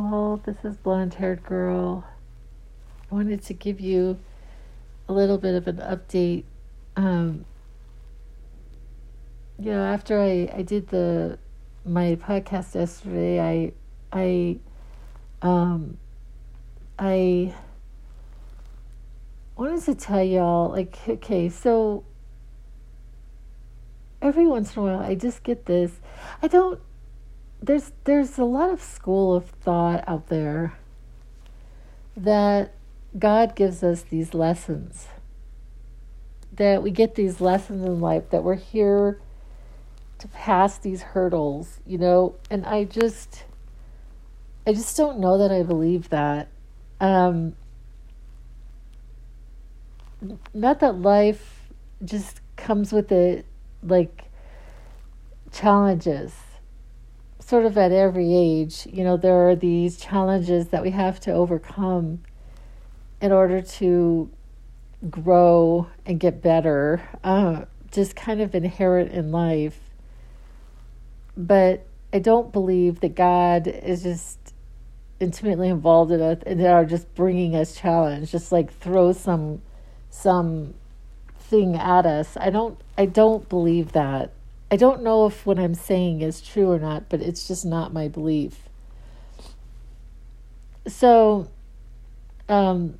all. This is blonde haired girl. I wanted to give you a little bit of an update. Um, you know, after I, I did the my podcast yesterday, I I um I wanted to tell y'all like okay, so every once in a while I just get this. I don't there's there's a lot of school of thought out there that God gives us these lessons. That we get these lessons in life that we're here to pass these hurdles, you know, and I just I just don't know that I believe that. Um not that life just comes with it like challenges sort of at every age, you know, there are these challenges that we have to overcome in order to grow and get better, uh, just kind of inherent in life. But I don't believe that God is just intimately involved in us and are just bringing us challenge, just like throw some some thing at us. I don't I don't believe that. I don't know if what I'm saying is true or not, but it's just not my belief. So, um,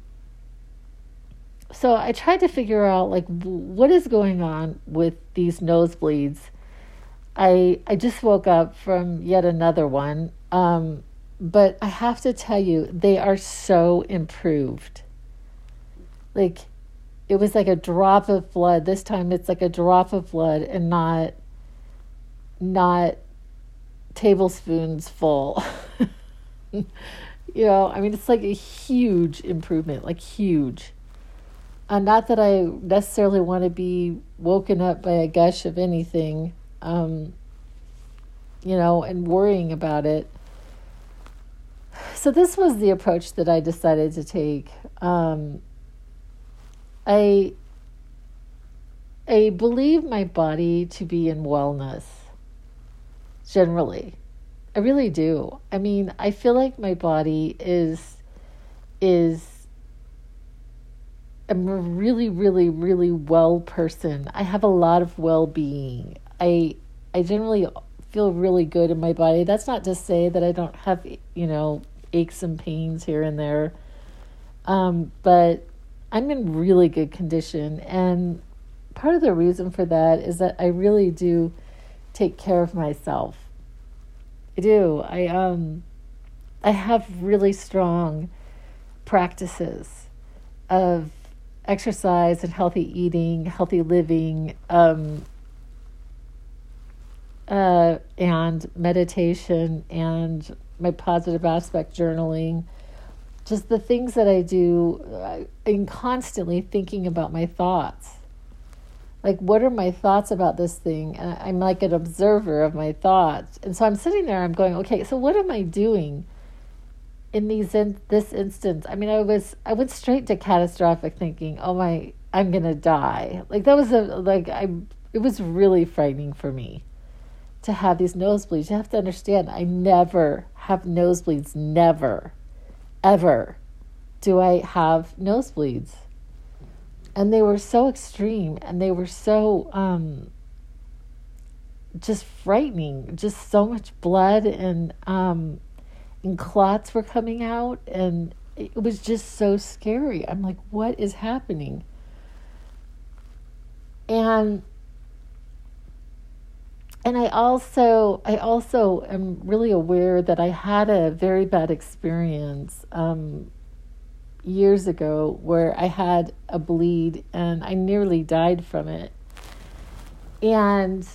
so I tried to figure out like what is going on with these nosebleeds. I I just woke up from yet another one, um, but I have to tell you they are so improved. Like it was like a drop of blood. This time it's like a drop of blood and not not tablespoons full. you know, I mean, it's like a huge improvement, like huge. And not that I necessarily want to be woken up by a gush of anything, um, you know, and worrying about it. So, this was the approach that I decided to take. Um, I, I believe my body to be in wellness generally. I really do. I mean, I feel like my body is is I'm a really, really, really well person. I have a lot of well being. I I generally feel really good in my body. That's not to say that I don't have, you know, aches and pains here and there. Um, but I'm in really good condition. And part of the reason for that is that I really do take care of myself. I do. I um I have really strong practices of exercise and healthy eating, healthy living, um, uh, and meditation and my positive aspect journaling. Just the things that I do, uh, in constantly thinking about my thoughts like what are my thoughts about this thing? And i'm like an observer of my thoughts. And so i'm sitting there i'm going okay so what am i doing in these in this instance? I mean i was i went straight to catastrophic thinking oh my i'm gonna die. Like that was a like i it was really frightening for me to have these nosebleeds. You have to understand i never have nosebleeds. Never. Ever do i have nosebleeds and they were so extreme and they were so um, just frightening just so much blood and um, and clots were coming out and it was just so scary. I'm like what is happening? And and i also i also am really aware that i had a very bad experience um, years ago where I had a bleed and I nearly died from it. And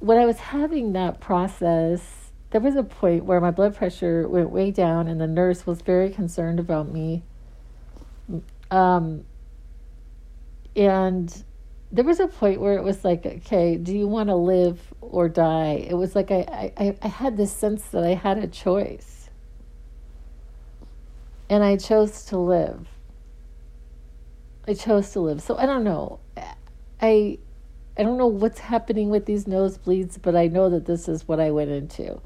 when I was having that process, there was a point where my blood pressure went way down, and the nurse was very concerned about me. Um, and there was a point where it was like, okay, do you want to live or die? It was like I, I, I had this sense that I had a choice and I chose to live. I chose to live. So I don't know. I I don't know what's happening with these nosebleeds, but I know that this is what I went into.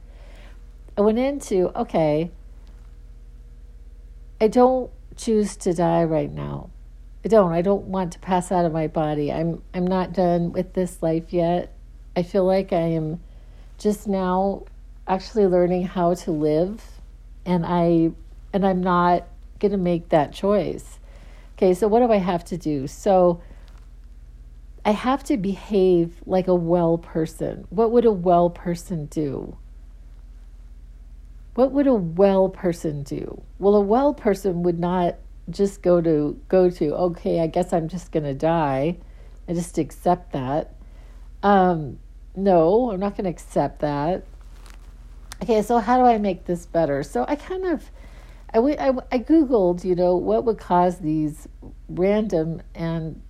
I went into, okay, I don't choose to die right now. I don't. I don't want to pass out of my body. I'm I'm not done with this life yet. I feel like I am just now actually learning how to live and I and I'm not going to make that choice. Okay, so what do I have to do? So I have to behave like a well person. What would a well person do? What would a well person do? Well, a well person would not just go to go to, okay, I guess I'm just going to die and just accept that. Um, no, I'm not going to accept that. Okay, so how do I make this better? So I kind of I, I, I googled, you know, what would cause these random and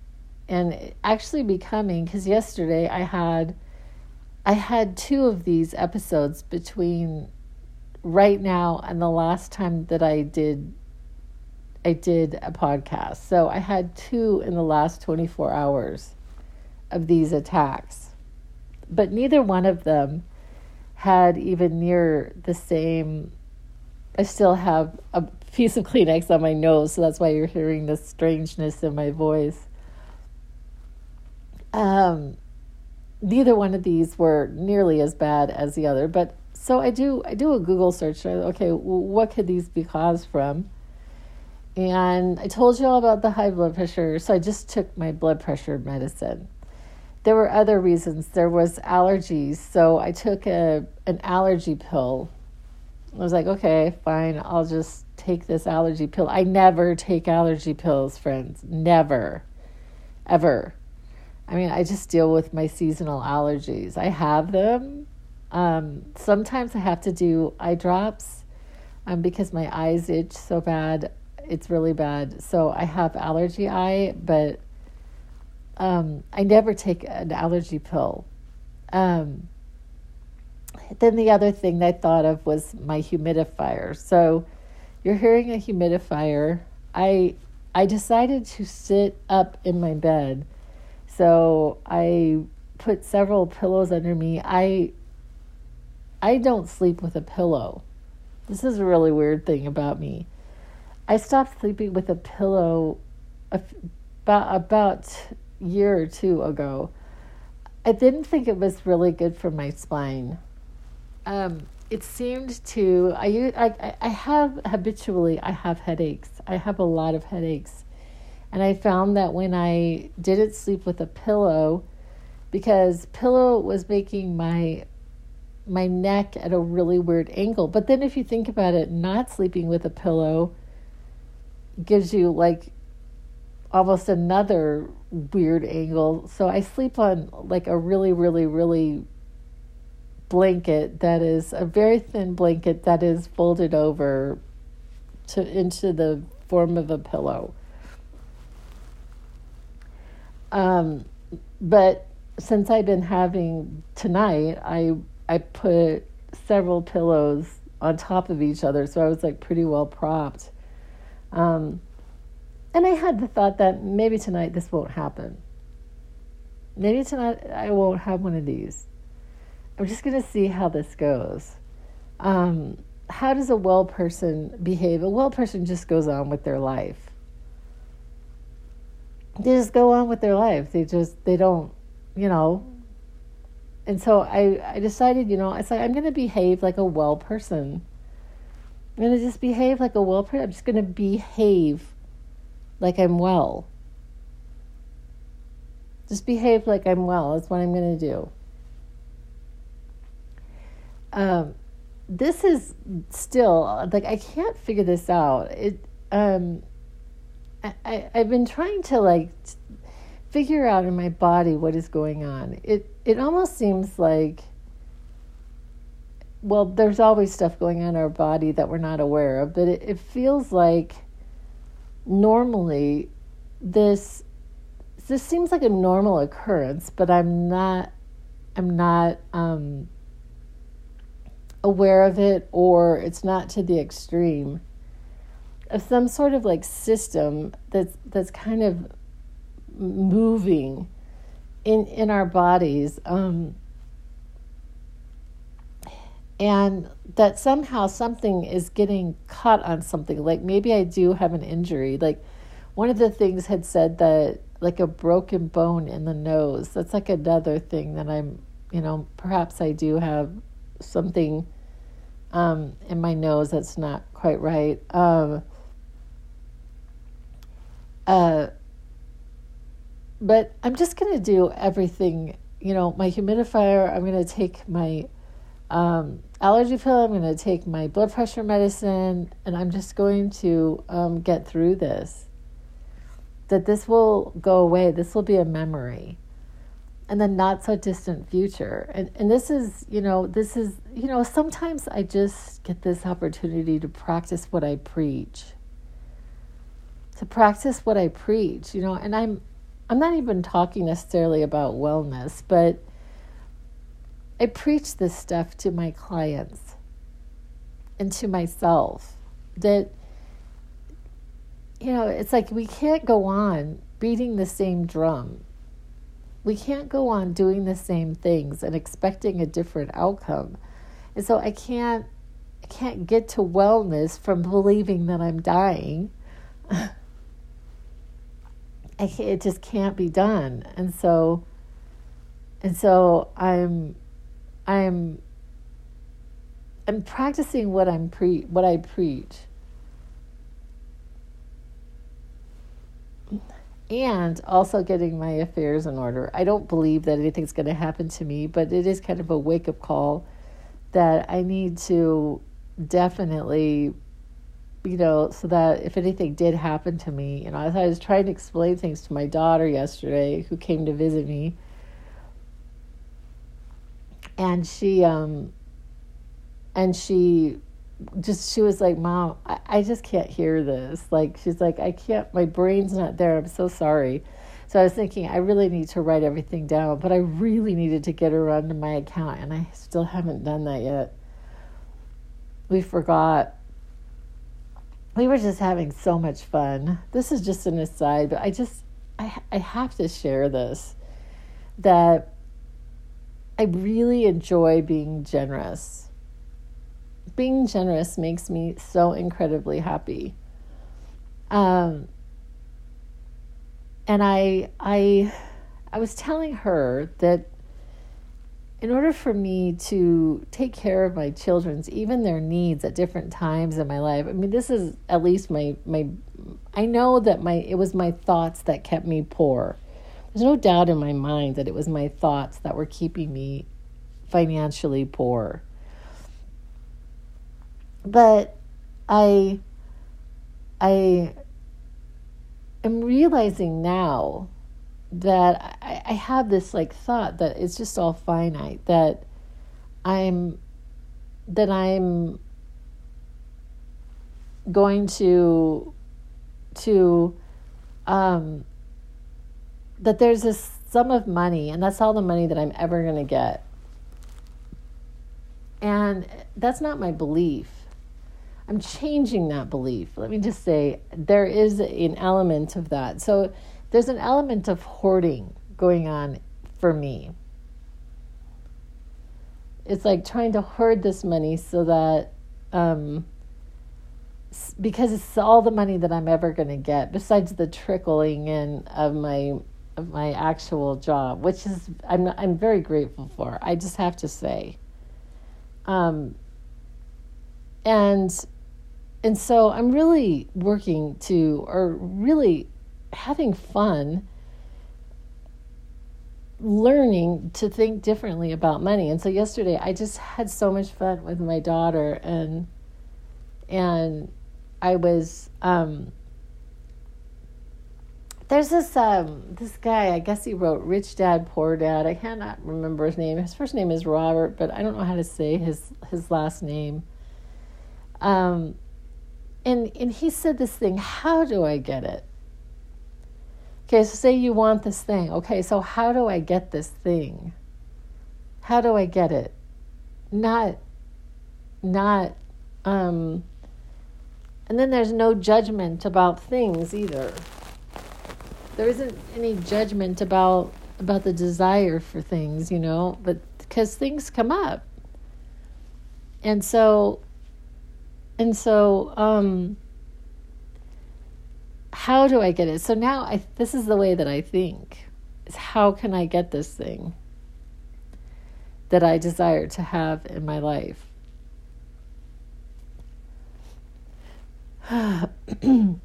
and actually becoming because yesterday I had I had two of these episodes between right now and the last time that I did I did a podcast. So I had two in the last 24 hours of these attacks. But neither one of them had even near the same I still have a piece of Kleenex on my nose, so that's why you're hearing the strangeness in my voice. Um, neither one of these were nearly as bad as the other, but so I do I do a Google search. Okay, what could these be caused from? And I told you all about the high blood pressure, so I just took my blood pressure medicine. There were other reasons. There was allergies, so I took a an allergy pill. I was like, okay, fine, I'll just take this allergy pill. I never take allergy pills, friends. Never. Ever. I mean, I just deal with my seasonal allergies. I have them. Um, sometimes I have to do eye drops um, because my eyes itch so bad. It's really bad. So I have allergy eye, but um, I never take an allergy pill. Um, then the other thing I thought of was my humidifier. So you're hearing a humidifier. I I decided to sit up in my bed so I put several pillows under me. I I don't sleep with a pillow. This is a really weird thing about me. I stopped sleeping with a pillow about about year or two ago. I didn't think it was really good for my spine. Um, it seemed to I, I I have habitually I have headaches. I have a lot of headaches and I found that when I didn't sleep with a pillow, because pillow was making my my neck at a really weird angle. But then if you think about it, not sleeping with a pillow gives you like almost another weird angle. So I sleep on like a really, really, really blanket that is a very thin blanket that is folded over to into the form of a pillow. Um, but since I've been having tonight, I I put several pillows on top of each other, so I was like pretty well propped. Um, and I had the thought that maybe tonight this won't happen. Maybe tonight I won't have one of these. I'm just going to see how this goes. Um, how does a well person behave? A well person just goes on with their life they just go on with their life. They just they don't, you know. And so I I decided, you know, I said I'm going to behave like a well person. I'm going to just behave like a well person. I'm just going to behave like I'm well. Just behave like I'm well. That's what I'm going to do. Um, this is still like I can't figure this out. It um I, I've been trying to like figure out in my body what is going on. It it almost seems like well, there's always stuff going on in our body that we're not aware of, but it, it feels like normally this this seems like a normal occurrence, but I'm not I'm not um, aware of it or it's not to the extreme of some sort of like system that's that's kind of moving in in our bodies um, and that somehow something is getting caught on something. Like maybe i do have an injury. Like one of the things had said that like a broken bone in the nose that's like another thing that i'm you know perhaps i do have something um, in my nose that's not quite right um, uh, but i'm just going to do everything you know my humidifier i'm going to take my um, allergy pill. I'm going to take my blood pressure medicine, and I'm just going to um, get through this. That this will go away. This will be a memory. And the not so distant future. And, and this is, you know, this is, you know, sometimes I just get this opportunity to practice what I preach. To practice what I preach, you know, and I'm I'm not even talking necessarily about wellness, but I preach this stuff to my clients and to myself that, you know, it's like we can't go on beating the same drum. We can't go on doing the same things and expecting a different outcome. And so I can't I can't get to wellness from believing that I'm dying. It just can't be done. And so and so I'm I'm I'm practicing what I'm pre what I preach. And also getting my affairs in order. I don't believe that anything's going to happen to me, but it is kind of a wake up call that I need to definitely, you know, so that if anything did happen to me, you know, I was trying to explain things to my daughter yesterday who came to visit me and she um and she just she was like mom I, I just can't hear this. Like she's like i can't my brain's not there. I'm so sorry. So i was thinking i really need to write everything down but i really needed to get her onto my account and i still haven't done that yet. We forgot. We were just having so much fun. This is just an aside but i just i, I have to share this that I really enjoy being generous. Being generous makes me so incredibly happy. Um, and I, I, I was telling her that in order for me to take care of my children's even their needs at different times in my life i mean this is at least my my i know that my it was my thoughts that kept me poor there's no doubt in my mind that it was my thoughts that were keeping me financially poor. But I I am realizing now that I, I have this like thought that it's just all finite, that I'm that I'm going to to um that there's this sum of money, and that's all the money that I'm ever going to get. And that's not my belief. I'm changing that belief. Let me just say there is an element of that. So there's an element of hoarding going on for me. It's like trying to hoard this money so that, um, because it's all the money that I'm ever going to get, besides the trickling in of my of my actual job, which is I'm I'm very grateful for. I just have to say. Um, and and so I'm really working to or really having fun learning to think differently about money. And so yesterday I just had so much fun with my daughter and and I was um there's this um, this guy. I guess he wrote "Rich Dad Poor Dad." I cannot remember his name. His first name is Robert, but I don't know how to say his his last name. Um, and and he said this thing. How do I get it? Okay, so say you want this thing. Okay, so how do I get this thing? How do I get it? Not, not, um, and then there's no judgment about things either there isn't any judgment about about the desire for things, you know, but because things come up. and so and so um how do I get it? So now I this is the way that I think. Is how can I get this thing that I desire to have in my life? and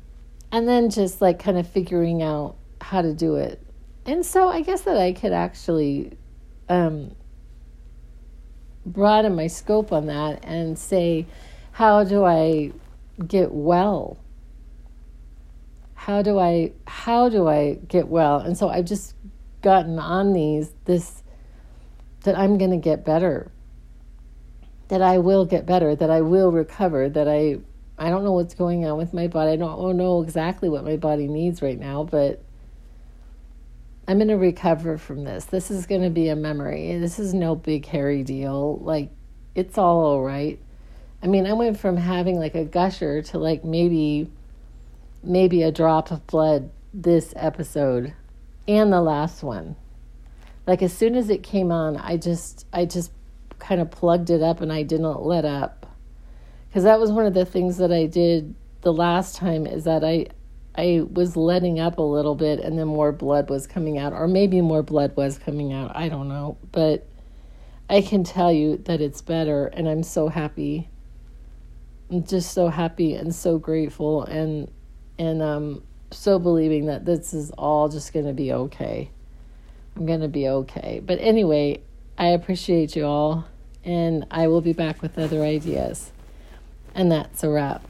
then just like kind of figuring out how to do it. And so I guess that I could actually um, broaden my scope on that and say, how do I get well? How do I how do I get well? And so I've just gotten on these this that I'm going to get better. That I will get better, that I will recover, that I I don't know what's going on with my body. I don't know exactly what my body needs right now, but I'm going to recover from this. This is going to be a memory. This is no big hairy deal. Like, it's all all right. I mean, I went from having like a gusher to like maybe, maybe a drop of blood this episode and the last one. Like, as soon as it came on, I just, I just kind of plugged it up and I didn't let up. Because that was one of the things that I did the last time is that I, I was letting up a little bit and then more blood was coming out, or maybe more blood was coming out. I don't know. But I can tell you that it's better, and I'm so happy. I'm just so happy and so grateful and and um so believing that this is all just going to be okay. I'm going to be okay. But anyway, I appreciate you all and I will be back with other ideas. And that's a wrap.